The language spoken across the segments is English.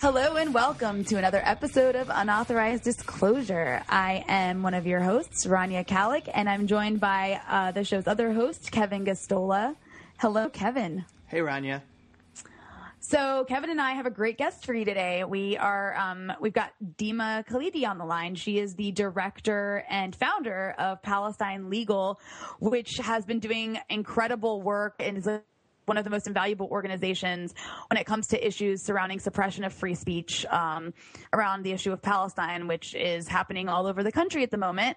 Hello and welcome to another episode of Unauthorized Disclosure. I am one of your hosts, Rania Khalek, and I'm joined by uh, the show's other host, Kevin Gosztola. Hello, Kevin. Hey, Rania. So Kevin and I have a great guest for you today. We are um, we've got Dima Khalidi on the line. She is the director and founder of Palestine Legal, which has been doing incredible work and is a one of the most invaluable organizations when it comes to issues surrounding suppression of free speech um, around the issue of Palestine, which is happening all over the country at the moment.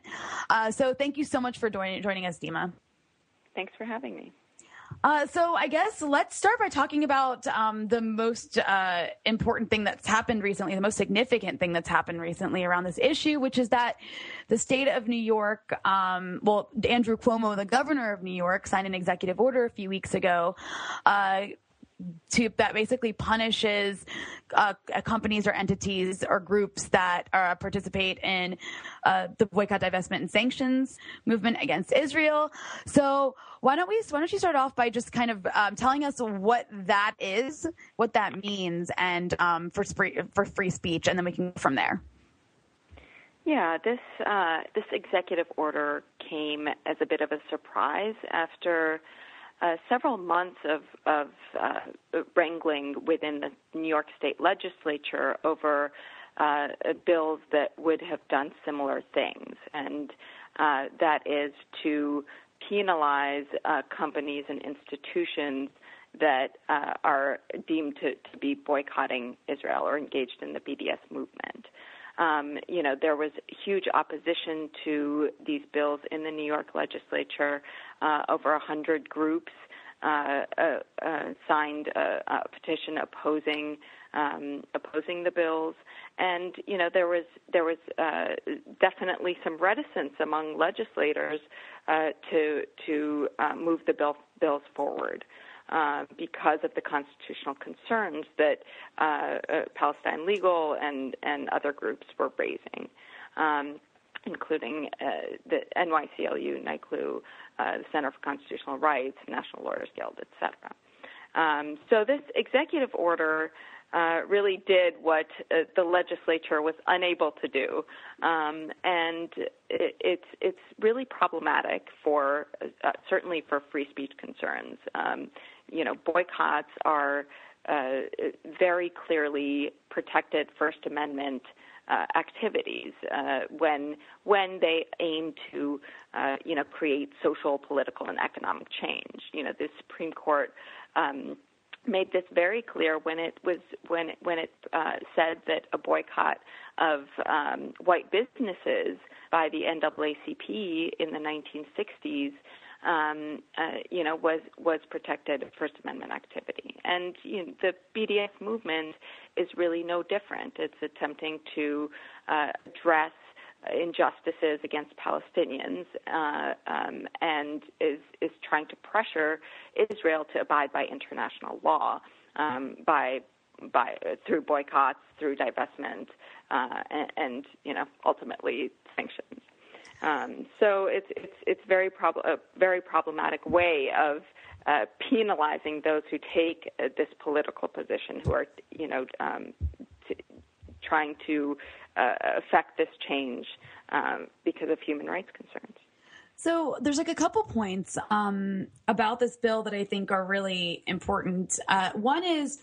Uh, so, thank you so much for joining, joining us, Dima. Thanks for having me. Uh, so I guess let's start by talking about um, the most uh, important thing that's happened recently, the most significant thing that's happened recently around this issue, which is that the state of New York, um, well, Andrew Cuomo, the governor of New York, signed an executive order a few weeks ago uh, to that basically punishes uh, companies or entities or groups that uh, participate in uh, the boycott, divestment, and sanctions movement against Israel. So why don't we? Why don't you start off by just kind of um, telling us what that is, what that means, and um, for for free speech, and then we can go from there. Yeah, this uh, this executive order came as a bit of a surprise after uh, several months of, of uh, wrangling within the New York State legislature over uh, bills that would have done similar things, and uh, that is to penalize uh, companies and institutions that are deemed to, to, be boycotting Israel or engaged in the BDS movement. Um, you know, there was huge opposition to these bills in the New York legislature. Uh, over a hundred groups uh, uh, uh signed a, a, petition opposing um, opposing the bills, and you know there was there was uh, definitely some reticence among legislators uh, to to move the bill, bills forward. Uh, because of the constitutional concerns that uh, uh, Palestine Legal and, and other groups were raising, um, including uh, the NYCLU, NYCLU, the Center for Constitutional Rights, National Lawyers Guild, etc. Um, so this executive order uh, really did what uh, the legislature was unable to do, um, and it, it's it's really problematic for uh, certainly for free speech concerns. Um, you know, boycotts are uh, very clearly protected First Amendment uh, activities uh, when when they aim to uh, you know create social, political, and economic change. You know, the Supreme Court. Um, made this very clear when it was when it, when it uh, said that a boycott of um, white businesses by the NAACP in the 1960s um, uh, you know, was was protected First Amendment activity. And you know, the BDS movement is really no different. It's attempting to uh, address injustices against Palestinians uh, um, and is is trying to pressure Israel to abide by international law um, by by through boycotts, through divestment, uh, and, and you know ultimately sanctions. Um, so it's it's it's very prob- a very problematic way of uh, penalizing those who take uh, this political position, who are you know um, t- trying to uh, affect this change um, because of human rights concerns. So there's like a couple points um, about this bill that I think are really important. Uh, one is,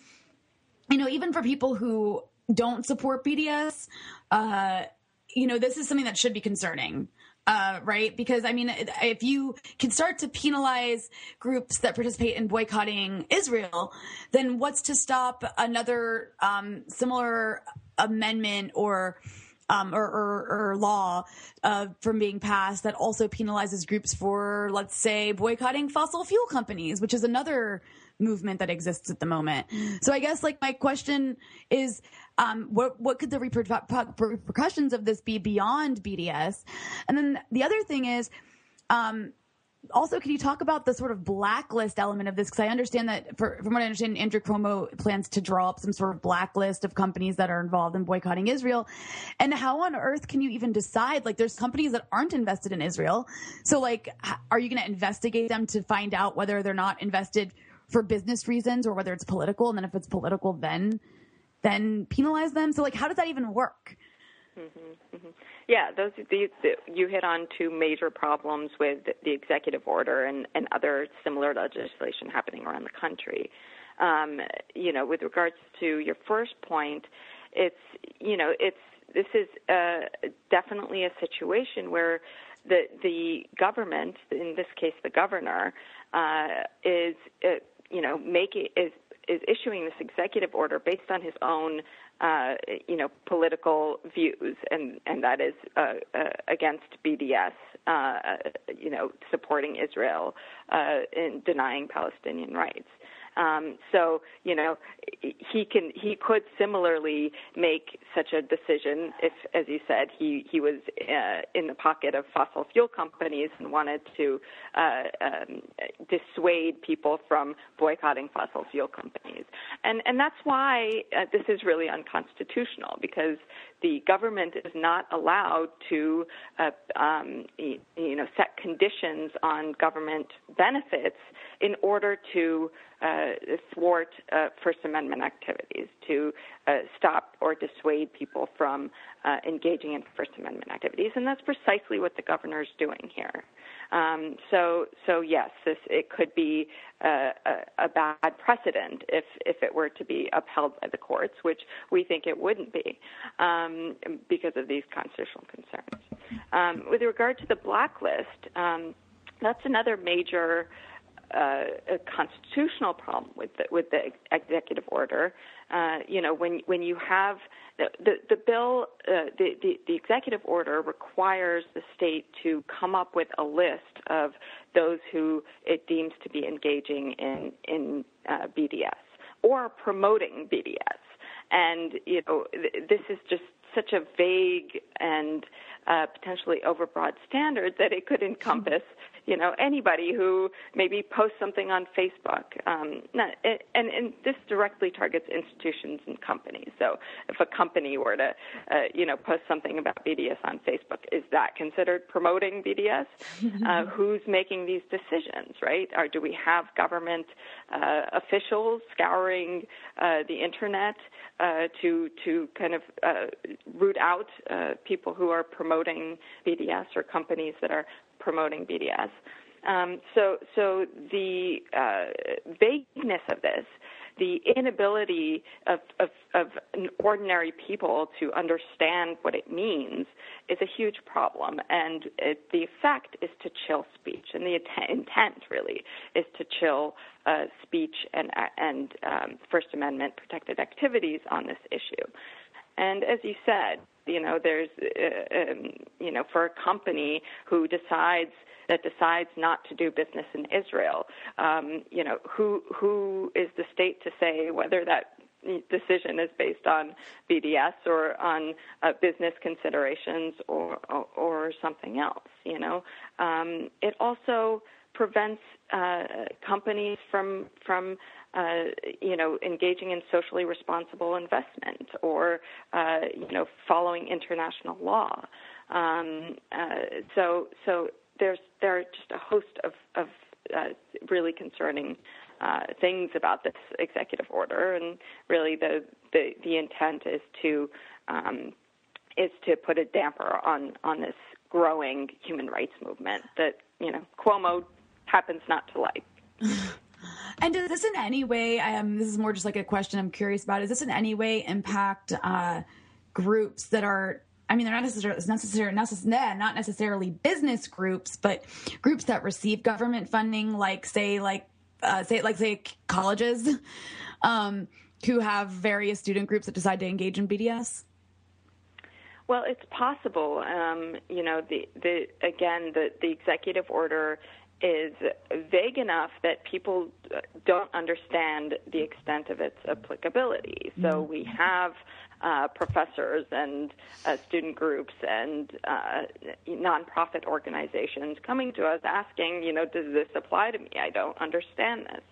you know, even for people who don't support BDS, uh, you know, this is something that should be concerning uh, right? Because I mean, if you can start to penalize groups that participate in boycotting Israel, then what's to stop another um, similar amendment or um, or, or, or, law uh, from being passed that also penalizes groups for, let's say, boycotting fossil fuel companies, which is another movement that exists at the moment. So I guess like my question is, um, what what could the reper- repercussions of this be beyond BDS? And then the other thing is, um, also, can you talk about the sort of blacklist element of this? Because I understand that, for, from what I understand, Andrew Cuomo plans to draw up some sort of blacklist of companies that are involved in boycotting Israel. And how on earth can you even decide? Like, there's companies that aren't invested in Israel. So, like, are you going to investigate them to find out whether they're not invested for business reasons or whether it's political? And then if it's political, then then penalize them. So like, how does that even work? Mm-hmm, mm-hmm. Yeah, those the, the, you hit on two major problems with the executive order and, and other similar legislation happening around the country. Um, you know, with regards to your first point, it's you know it's this is uh, definitely a situation where the the government, in this case the governor, uh, is uh, you know making is is issuing this executive order based on his own uh, you know political views, and and that is uh, uh, against BDS, uh, you know supporting Israel uh, in denying Palestinian rights. Um, so you know he can he could similarly make such a decision if, as you said, he he was uh, in the pocket of fossil fuel companies and wanted to uh, um, dissuade people from boycotting fossil fuel companies, and and that's why uh, this is really unconstitutional because the government is not allowed to uh, um, you know set conditions on government benefits in order to uh, thwart uh, First Amendment activities, to uh, stop or dissuade people from uh, engaging in First Amendment activities, and that's precisely what the governor is doing here. Um, so, so yes, this it could be a, a, a, bad precedent if if it were to be upheld by the courts, which we think it wouldn't be um, because of these constitutional concerns. Um, with regard to the blacklist, um, that's another major a constitutional problem with the, with the executive order. Uh, you know, when when you have the the, the bill, uh, the, the the executive order requires the state to come up with a list of those who it deems to be engaging in in uh, BDS or promoting BDS, and you know th- this is just such a vague and uh, potentially overbroad standard that it could encompass you know anybody who maybe posts something on Facebook. Um, not, and, and this directly targets institutions and companies. So if a company were to uh, you know post something about BDS on Facebook, is that considered promoting BDS? uh, who's making these decisions, right? Or do we have government uh, officials scouring uh, the internet uh, to to kind of uh, root out people who are promoting BDS or companies that are promoting BDS. Um, so, so the uh, vagueness of this, the inability of, of, of, ordinary people to understand what it means, is a huge problem. And it, the effect is to chill speech, and the intent really is to chill uh, speech and and um, First Amendment protected activities on this issue. And as you said, you know, there's, uh, um, you know, for a company who decides that decides not to do business in Israel, um, you know, who who is the state to say whether that decision is based on BDS or on uh, business considerations or, or, or something else? You know, um, it also prevents uh, companies from from uh, you know engaging in socially responsible investment or uh, you know following international law. Um, uh, so so there's there are just a host of of uh, really concerning uh, things about this executive order, and really the the, the intent is to um, is to put a damper on on this growing human rights movement that you know Cuomo happens not to like. and does this in any way? Um, this is more just like a question I'm curious about. Does this in any way impact uh, groups that are? I mean, they're not necessarily necessarily necessarily not necessarily business groups, but groups that receive government funding, like say like uh, say like say colleges, um, who have various student groups that decide to engage in BDS. Well, it's possible. Um, you know, the the again the the executive order is vague enough that people don't understand the extent of its applicability. So mm-hmm. we have uh, professors and uh, student groups and uh, nonprofit organizations coming to us asking, you know, does this apply to me? I don't understand this.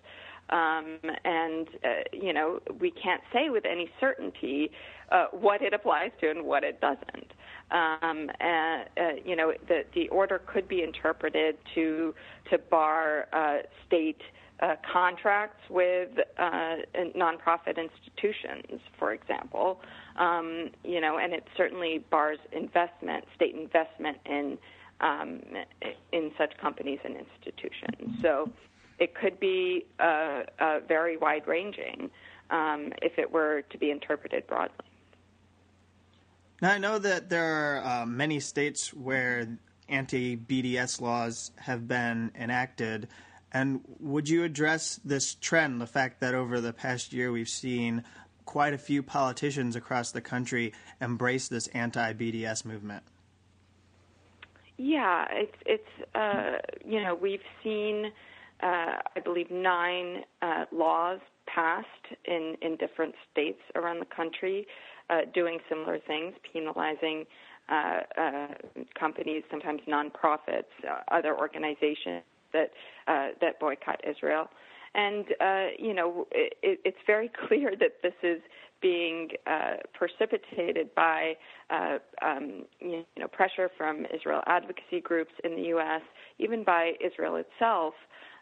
Um, and, uh, you know, we can't say with any certainty uh, what it applies to and what it doesn't. Um, and, uh, you know, the, the order could be interpreted to, to bar uh, state uh, contracts with uh, nonprofit institutions, for example. Um, you know, and it certainly bars investment, state investment in um, in such companies and institutions. So it could be uh, uh, very wide ranging um, if it were to be interpreted broadly. Now, I know that there are uh, many states where anti BDS laws have been enacted. And would you address this trend, the fact that over the past year we've seen quite a few politicians across the country embrace this anti BDS movement? Yeah, it's it's uh, you know we've seen uh, I believe nine uh, laws passed in in different states around the country uh, doing similar things, penalizing uh, uh, companies, sometimes nonprofits, uh, other organizations that uh, that boycott Israel. And uh, you know, it, it's very clear that this is being uh, precipitated by uh, um, you know pressure from Israel advocacy groups in the U.S., even by Israel itself.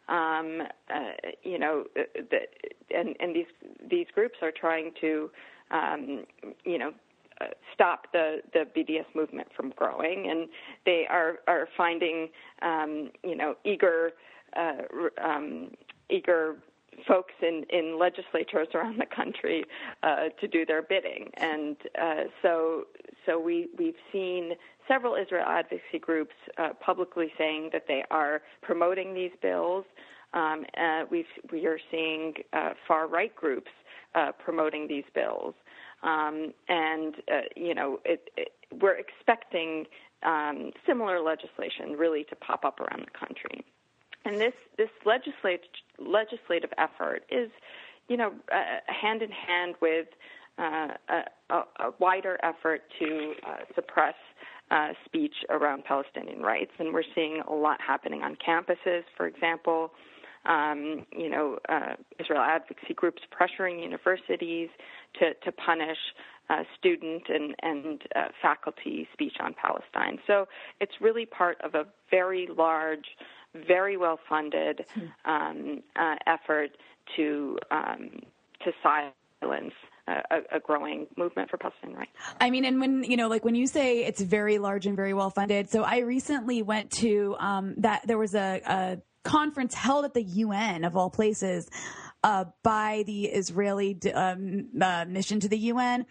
Um, uh, you know, uh, the, and and these these groups are trying to um, you know uh, stop the the BDS movement from growing, and they are are finding um, you know eager uh, um, eager folks in in legislatures around the country uh, to do their bidding, and uh, so so we we've seen several Israel advocacy groups uh, publicly saying that they are promoting these bills. Um, uh, we we are seeing far right groups promoting these bills. Um, and, uh, you know, it, it, we're expecting um, similar legislation really to pop up around the country. And this, this legislative, legislative effort is, you know, uh, hand in hand with uh, a, a, wider effort to uh, suppress uh, speech around Palestinian rights. And we're seeing a lot happening on campuses, for example um, you know, uh, Israel advocacy groups pressuring universities to, to punish uh, student and, and uh, faculty speech on Palestine. So it's really part of a very large, very well funded hmm. um, uh, effort to um, to silence a, a, growing movement for Palestinian rights. I mean, and when you know, like when you say it's very large and very well funded. So I recently went to um, that. There was a, a conference held at the UN of all places uh, by the Israeli um, uh, mission to the UN.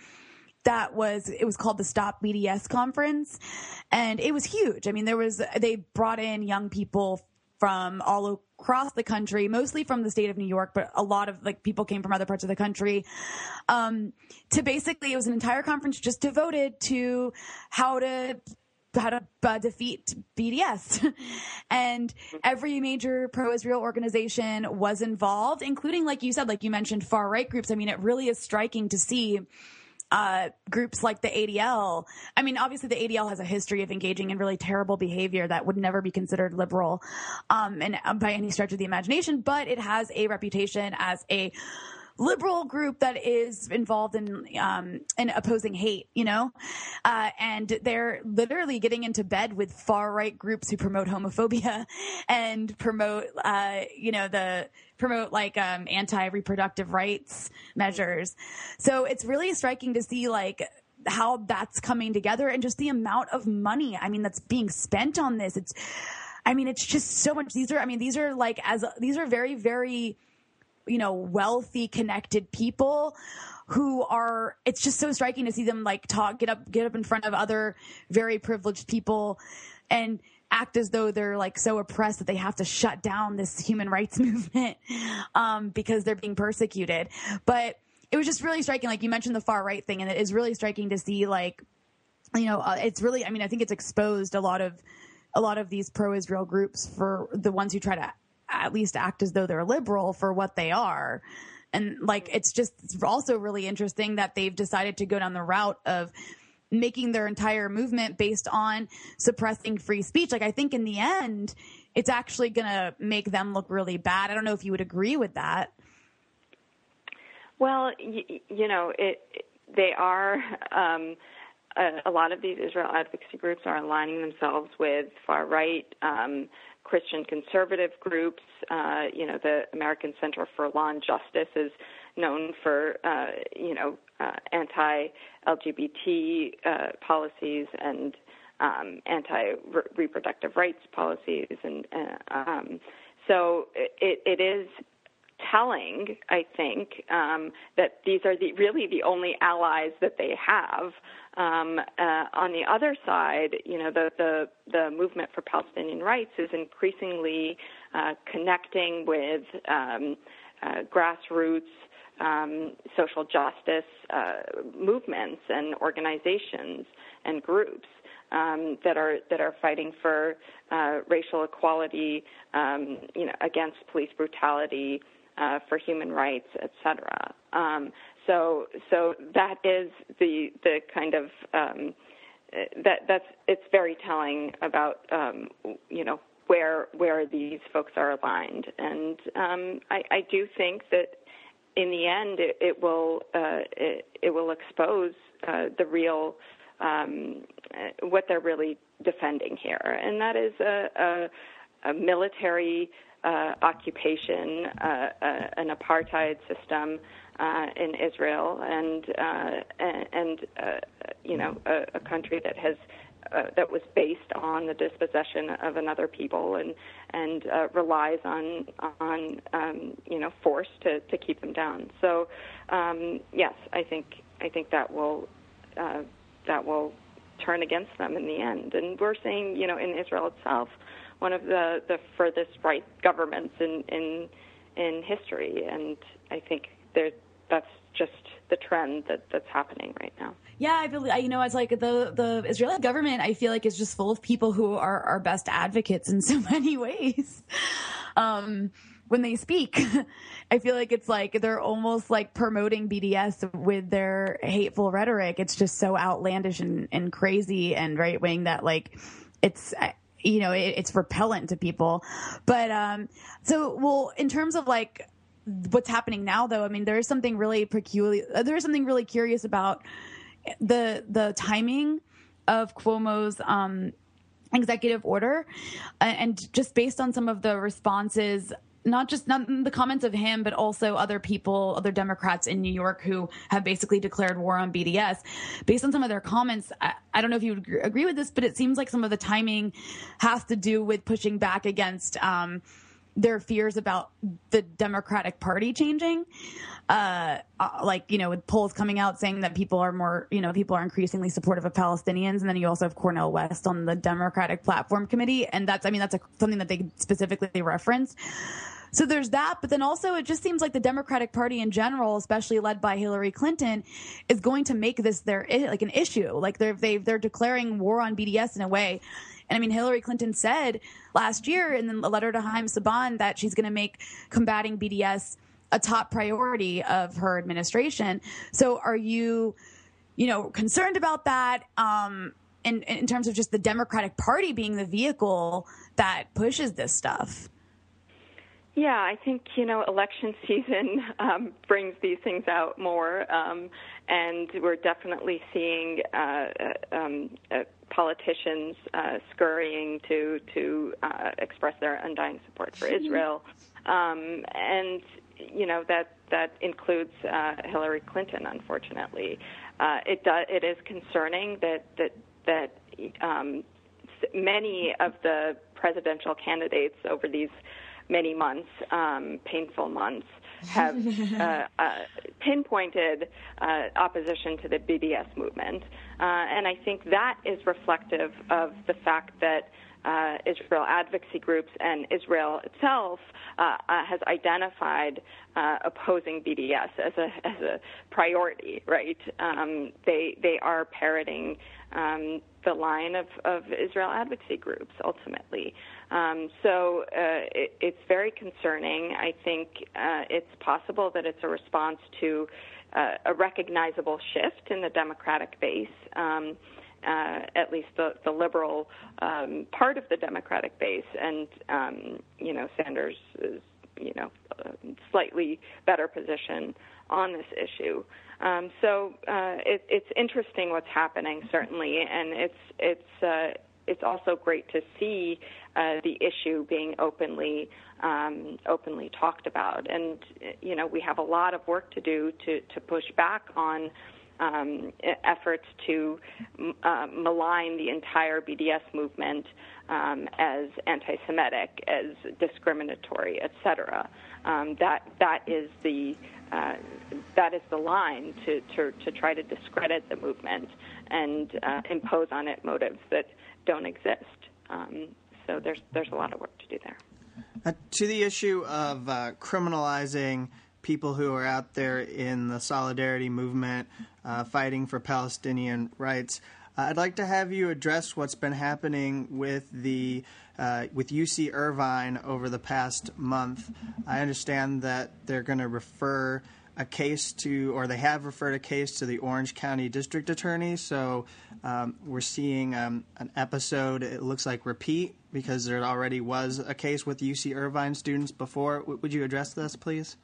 That was it was called the Stop BDS conference, and it was huge. I mean, there was they brought in young people from all across the country, mostly from the state of New York, but a lot of like people came from other parts of the country. Um, to basically, it was an entire conference just devoted to how to how to uh, defeat BDS. and every major pro Israel organization was involved, including, like you said, like you mentioned, far right groups. I mean, it really is striking to see uh, groups like the ADL. I mean, obviously the ADL has a history of engaging in really terrible behavior that would never be considered liberal, um, and by any stretch of the imagination, but it has a reputation as a liberal group that is involved in um, in opposing hate, you know, uh, and they're literally getting into bed with far right groups who promote homophobia and promote, uh, you know, the promote like um, anti reproductive rights measures. So it's really striking to see like how that's coming together and just the amount of money. I mean, that's being spent on this. It's, I mean, it's just so much. These are, I mean, these are like as these are very, very you know, wealthy, connected people who are, it's just so striking to see them like talk, get up, get up in front of other very privileged people and act as though they're like so oppressed that they have to shut down this human rights movement, um, because they're being persecuted. But it was just really striking. Like you mentioned the far right thing and it is really striking to see like, you know, uh, it's really, I mean, I think it's exposed a lot of, a lot of these pro-Israel groups for the ones who try to at least act as though they're liberal for what they are. And like, it's just it's also really interesting that they've decided to go down the route of making their entire movement based on suppressing free speech. Like, I think in the end, it's actually going to make them look really bad. I don't know if you would agree with that. Well, you, you know, it, they are um, a, a, lot of these Israel advocacy groups are aligning themselves with far right um, Christian conservative groups. Uh, you know, the American Center for Law and Justice is known for, uh, you know, uh, anti-LGBT uh, policies and um, anti-reproductive rights policies, and uh, um, so it, it is telling, I think, um, that these are the, really the only allies that they have. Um, uh, on the other side, you know, the, the, the movement for Palestinian rights is increasingly uh, connecting with um, uh, grassroots um, social justice uh, movements and organizations and groups um, that are that are fighting for uh, racial equality, um, you know, against police brutality, uh, for human rights, etc. Um, so so that is the the kind of um, that that's it's very telling about um, you know where where these folks are aligned, and um, I, I do think that in the end it, it will uh, it, it, will expose uh, the real um, what they're really defending here, and that is a, a, a military uh, occupation, uh, uh, an apartheid system uh, in Israel, and uh, and, you know a, a country that has that was based on the dispossession of another people and and relies on on um, you know force to, to keep them down. So um, yes, I think I think that will uh, that will turn against them in the end. And we're seeing you know in Israel itself one of the, the furthest right governments in, in in history, and I think there that's just the trend that, that's happening right now. Yeah, I believe you know it's like the the Israeli government. I feel like is just full of people who are our best advocates in so many ways. Um, when they speak, I feel like it's like they're almost like promoting BDS with their hateful rhetoric. It's just so outlandish and, and crazy and right wing that like it's you know, it, it's repellent to people. But, um, so, well, in terms of like what's happening now though, I mean, there is something really peculiar, uh, there is something really curious about the, the timing of Cuomo's, um, executive order and just based on some of the responses not just not the comments of him, but also other people, other Democrats in New York who have basically declared war on BDS. Based on some of their comments, I, I don't know if you would agree with this, but it seems like some of the timing has to do with pushing back against um, their fears about the Democratic Party changing. Uh, uh, like, you know, with polls coming out saying that people are more, you know, people are increasingly supportive of Palestinians. And then you also have Cornel West on the Democratic Platform Committee. And that's, I mean, that's a, something that they specifically reference. So there's that, but then also it just seems like the Democratic Party in general, especially led by Hillary Clinton, is going to make this their like an issue. Like they're they, they're declaring war on BDS in a way. And I mean, Hillary Clinton said last year in a letter to Haim Saban that she's going to make combating BDS a top priority of her administration. So are you, you know, concerned about that? Um, in, in terms of just the Democratic Party being the vehicle that pushes this stuff? Yeah, I think you know election season um, brings these things out more, um, and we're definitely seeing uh, uh, um, uh, politicians uh, scurrying to to uh, express their undying support for mm-hmm. Israel, um, and you know that that includes uh, Hillary Clinton. Unfortunately, it does it is concerning that that that um, many of the presidential candidates over these many months, um, painful months, have uh, uh, pinpointed uh, opposition to the BDS movement. Uh, and I think that is reflective of the fact that uh, Israel advocacy groups and Israel itself uh, uh, has identified uh, opposing BDS as a as a priority. Right? Um, they they are parroting um, the line of, of Israel advocacy groups ultimately. Um, so uh, it, it's very concerning. I think uh, it's possible that it's a response to uh, a recognizable shift in the Democratic base. Um, uh, at least the, the liberal um, part of the Democratic base, and um, you know Sanders is you know, slightly better position on this issue. Um, so uh, it, it's interesting what's happening, certainly, and it's it's uh, it's also great to see uh, the issue being openly um, openly talked about. And you know, we have a lot of work to do to to push back on. Um, efforts to uh, malign the entire BDS movement um, as anti-Semitic, as discriminatory, etc. Um, that that is the uh, that is the line to, to, to try to discredit the movement and uh, impose on it motives that don't exist. Um, so there's there's a lot of work to do there. Uh, to the issue of uh, criminalizing people who are out there in the solidarity movement, uh, fighting for Palestinian rights. I'd like to have you address what's been happening with the uh, with UC Irvine over the past month. I understand that they're going to refer a case to, or they have referred a case to the Orange County District Attorney. So um, we're seeing um, an episode, it looks like repeat, because there already was a case with UC Irvine students before. W- would you address this, please?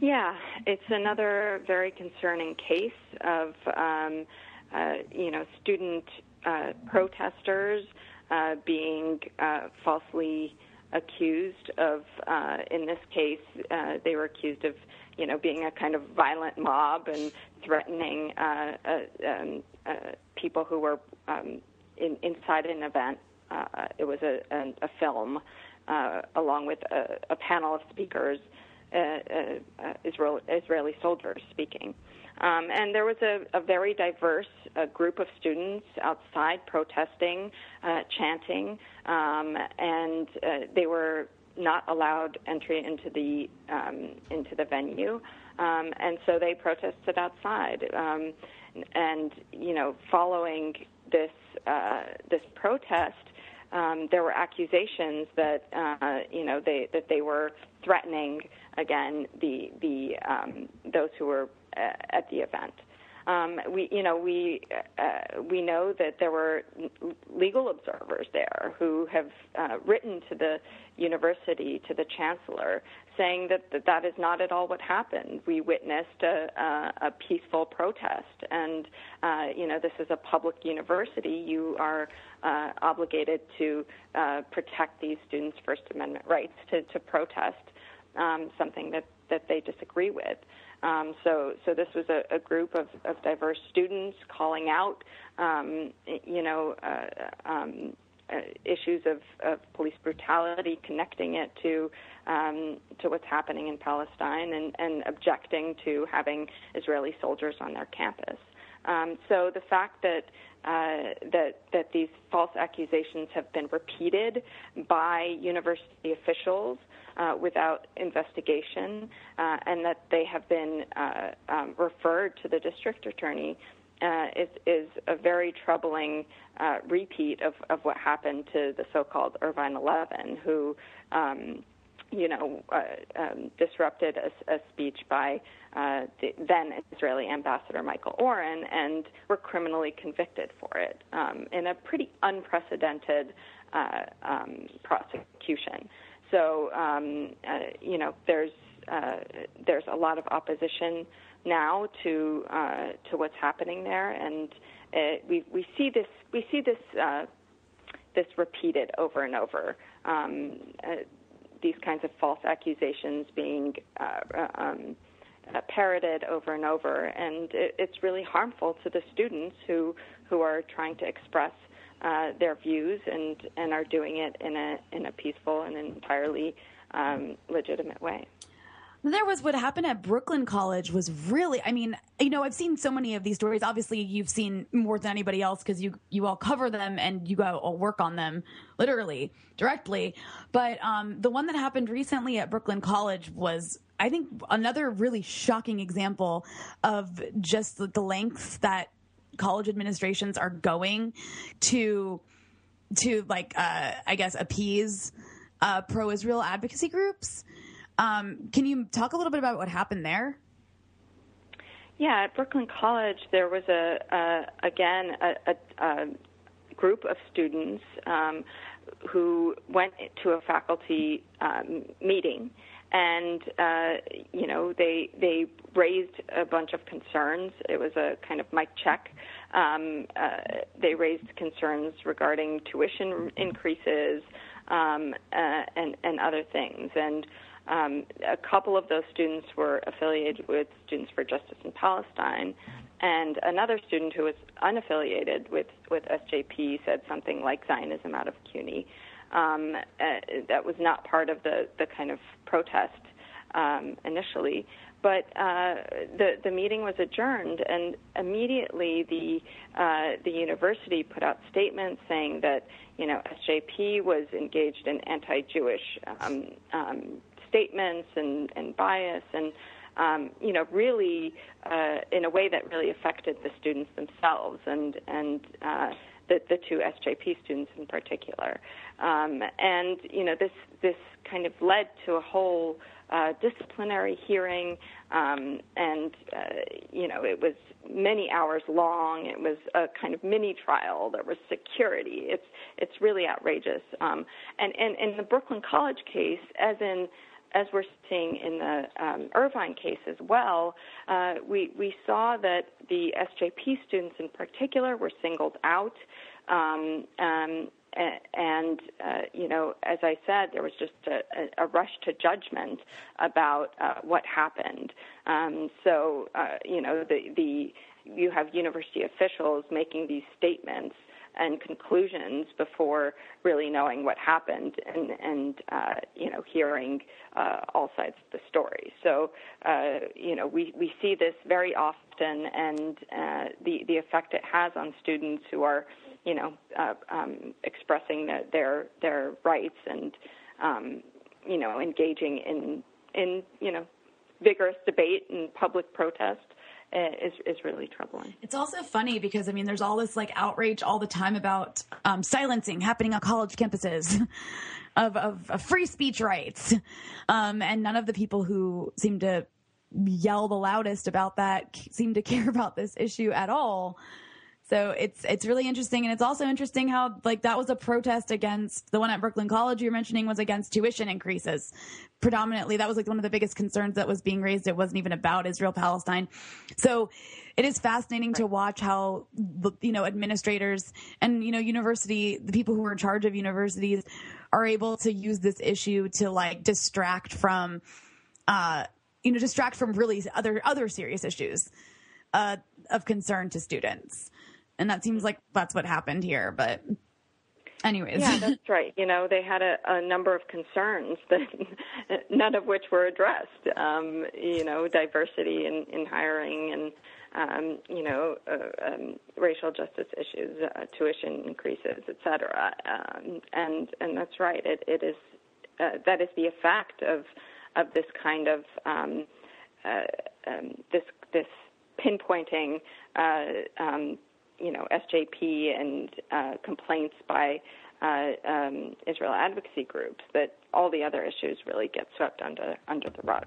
Yeah, it's another very concerning case of, um, uh, you know, student uh, protesters uh, being uh, falsely accused of, uh, in this case, uh, they were accused of you know, being a kind of violent mob and threatening um, people who were um, in, inside an event. It was a, a, a film along with a, a panel of speakers, Israel, Israeli soldiers speaking. Um, and there was a, a very diverse uh, group of students outside protesting, uh, chanting, um, and uh, they were not allowed entry into the um, into the venue, um, and so they protested outside. Um, and you know, following this uh, this protest, um, there were accusations that uh, you know they that they were threatening again the the um, those who were uh, at the event. Um, we, you know, we uh, we know that there were legal observers there who have uh, written to the university, to the chancellor, saying that, that that is not at all what happened. We witnessed a, a, a peaceful protest, and uh, you know, this is a public university. You are uh, obligated to uh, protect these students' First Amendment rights to, to protest um, something that that they disagree with. Um, so, so this was a, a group of, of, diverse students calling out, um, you know, uh, um, uh, issues of, of, police brutality, connecting it to um, to what's happening in Palestine, and, and, objecting to having Israeli soldiers on their campus. Um, so the fact that uh, that that these false accusations have been repeated by university officials uh, without investigation, uh, and that they have been uh, um, referred to the district attorney uh, is, is a very troubling uh, repeat of, of what happened to the so-called Irvine 11, who, um, you know, uh, um, disrupted a, a, speech by uh, the then Israeli ambassador Michael Oren and were criminally convicted for it um, in a pretty unprecedented uh, um, prosecution. So, um, uh, you know, there's there's a lot of opposition now to uh, to what's happening there, and uh, we we see this we see this uh, this repeated over and over. Um, uh, these kinds of false accusations being uh, uh, um, parroted over and over, and it, it's really harmful to the students who who are trying to express their views and and are doing it in a in a peaceful and entirely um, legitimate way. There was what happened at Brooklyn College was really, I mean, you know, I've seen so many of these stories. Obviously, you've seen more than anybody else because you you all cover them and you go all work on them literally directly. But um, the one that happened recently at Brooklyn College was, I think, another really shocking example of just the lengths that college administrations are going to to like uh, I guess appease uh, pro-Israel advocacy groups. Um, can you talk a little bit about what happened there? Yeah, at Brooklyn College, there was a, a again a, a, a, group of students um, who went to a faculty um, meeting and uh, you know they they raised a bunch of concerns. It was a kind of mic check. Um, uh, they raised concerns regarding tuition increases um, uh, and and other things. And um, a couple of those students were affiliated with Students for Justice in Palestine, and another student who was unaffiliated with with SJP said something like Zionism out of CUNY um, uh, that was not part of the, the kind of protest um, initially. But uh, the the meeting was adjourned, and immediately the uh, the university put out statements saying that you know SJP was engaged in anti-Jewish um, um, statements and, and bias, and um, you know really uh, in a way that really affected the students themselves, and and uh, the, the two SJP students in particular. Um, and you know this this kind of led to a whole uh, disciplinary hearing, um, and uh, you know it was many hours long. It was a kind of mini trial. There was security. It's it's really outrageous. Um, and and in the Brooklyn College case, as in as we're seeing in the um, Irvine case as well, uh, we, we saw that the SJP students in particular were singled out. Um, um, and uh, you know, as I said, there was just a, a rush to judgment about uh, what happened. Um, so uh, you know, the the you have university officials making these statements and conclusions before really knowing what happened and and uh, you know hearing uh, all sides of the story. So uh, you know we we see this very often, and uh, the the effect it has on students who are you know uh, um, expressing the, their their rights and um, you know engaging in in you know vigorous debate and public protest is is really troubling. It's also funny because I mean, there's all this like outrage all the time about um, silencing happening on college campuses. Of, of, of, free speech rights. Um, and none of the people who seem to yell the loudest about that seem to care about this issue at all. So it's it's really interesting, and it's also interesting how like that was a protest against the one at Brooklyn College you're mentioning was against tuition increases. Predominantly, that was like one of the biggest concerns that was being raised. It wasn't even about Israel Palestine. So it is fascinating right. to watch how you know administrators and you know university the people who are in charge of universities are able to use this issue to like distract from uh you know distract from really other other serious issues uh, of concern to students and that seems like that's what happened here. But anyways, yeah, that's right. You know, they had a, a number of concerns that none of which were addressed. Um, you know, diversity in, in hiring and um, you know, uh, um, racial justice issues, uh, tuition increases, et cetera. Um, and and that's right. It, it is uh, that is the effect of of this kind of um, uh, um, this this pinpointing uh, um, you know SJP and uh, complaints by uh, um, Israel advocacy groups that all the other issues really get swept under under the rug.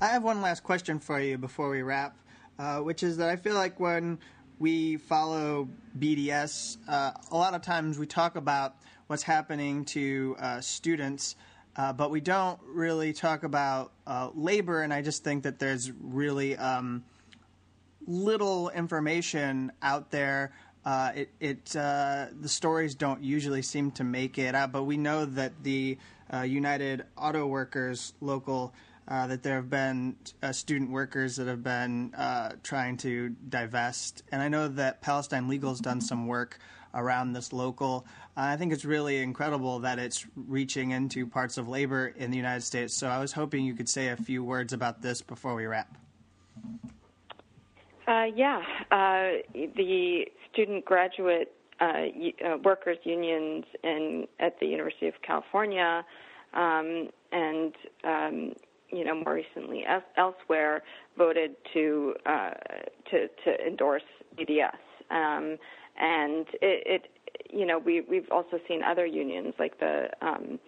I have one last question for you before we wrap, uh, which is that I feel like when we follow BDS, uh, a lot of times we talk about what's happening to uh, students. Uh, but we don't really talk about labor, and I just think that there's really um, little information out there. Uh, it, it uh, the stories don't usually seem to make it out, but we know that the uh, United Auto Workers local uh, that there have been uh, student workers that have been uh, trying to divest, and I know that Palestine Legal has done some work around this local. I think it's really incredible that it's reaching into parts of labor in the United States. So I was hoping you could say a few words about this before we wrap. Uh, yeah, uh, the student graduate uh, uh, workers unions in at the University of California, um, and um, you know more recently as, elsewhere voted to uh, to to endorse BDS, um, and it, it you know we we've also seen other unions like the um,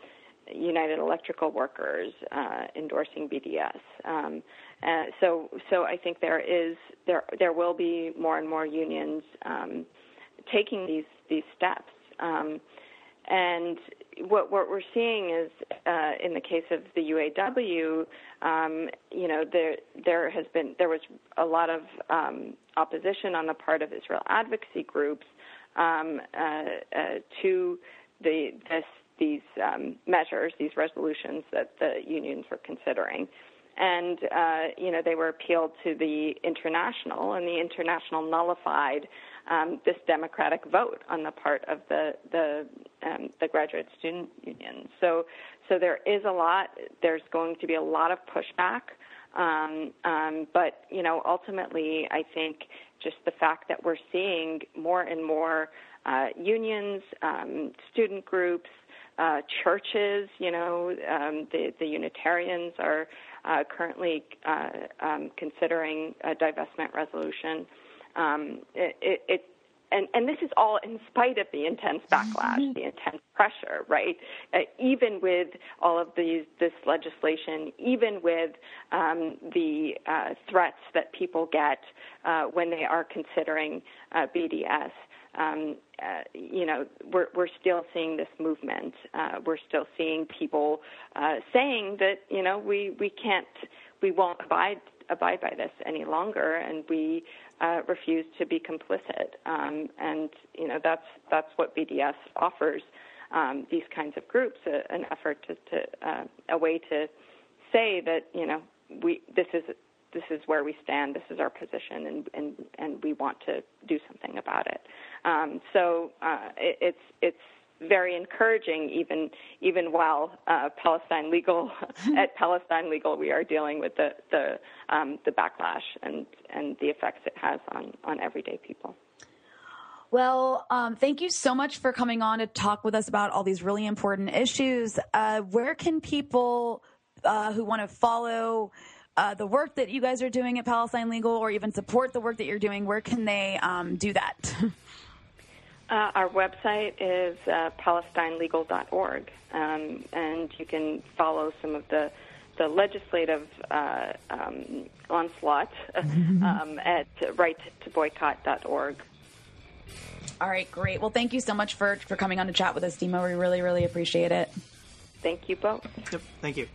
United Electrical Workers uh, endorsing BDS. Uh, so, so I think there is there there will be more and more unions um, taking these these steps. Um, and what what we're seeing is uh, in the case of the UAW, um, you know, there there has been there was a lot of um, opposition on the part of Israel advocacy groups um, uh, uh, to the this these um, measures, these resolutions that the unions were considering. And, uh, you know, they were appealed to the international, and the international nullified um, this democratic vote on the part of the the, um, the graduate student union. So, so there is a lot. There's going to be a lot of pushback. Um, um, but you know, ultimately, I think just the fact that we're seeing more and more uh, unions, um, student groups, uh, churches. You know, um, the the Unitarians are uh, currently uh, um, considering a divestment resolution. Um, it, it, it and, and this is all in spite of the intense backlash, mm-hmm. the intense pressure, right? Uh, even with all of these, this legislation, even with um, the uh, threats that people get uh, when they are considering uh, BDS, um, uh, you know, we're, we're still seeing this movement. Uh, we're still seeing people uh, saying that, you know, we, we can't, we won't abide abide by this any longer, and we uh, refuse to be complicit. Um, and you know, that's that's what BDS offers um, these kinds of groups, an effort to, to uh, a way to say that you know we this is this is where we stand, this is our position, and and and we want to do something about it. Um, so uh, it, it's it's very encouraging, even even while uh, Palestine legal at Palestine legal, we are dealing with the the um, the backlash and and the effects it has on on everyday people. Well, um, thank you so much for coming on to talk with us about all these really important issues. Uh, where can people uh, who want to follow uh, the work that you guys are doing at Palestine Legal or even support the work that you're doing, where can they um, do that? Uh, our website is uh, palestinelegal.org, um, and you can follow some of the the legislative uh, um, onslaught um, at righttoboycott.org. All right, great. Well, thank you so much for, for coming on to chat with us, Dima. We really, really appreciate it. Thank you both. Yep, thank you.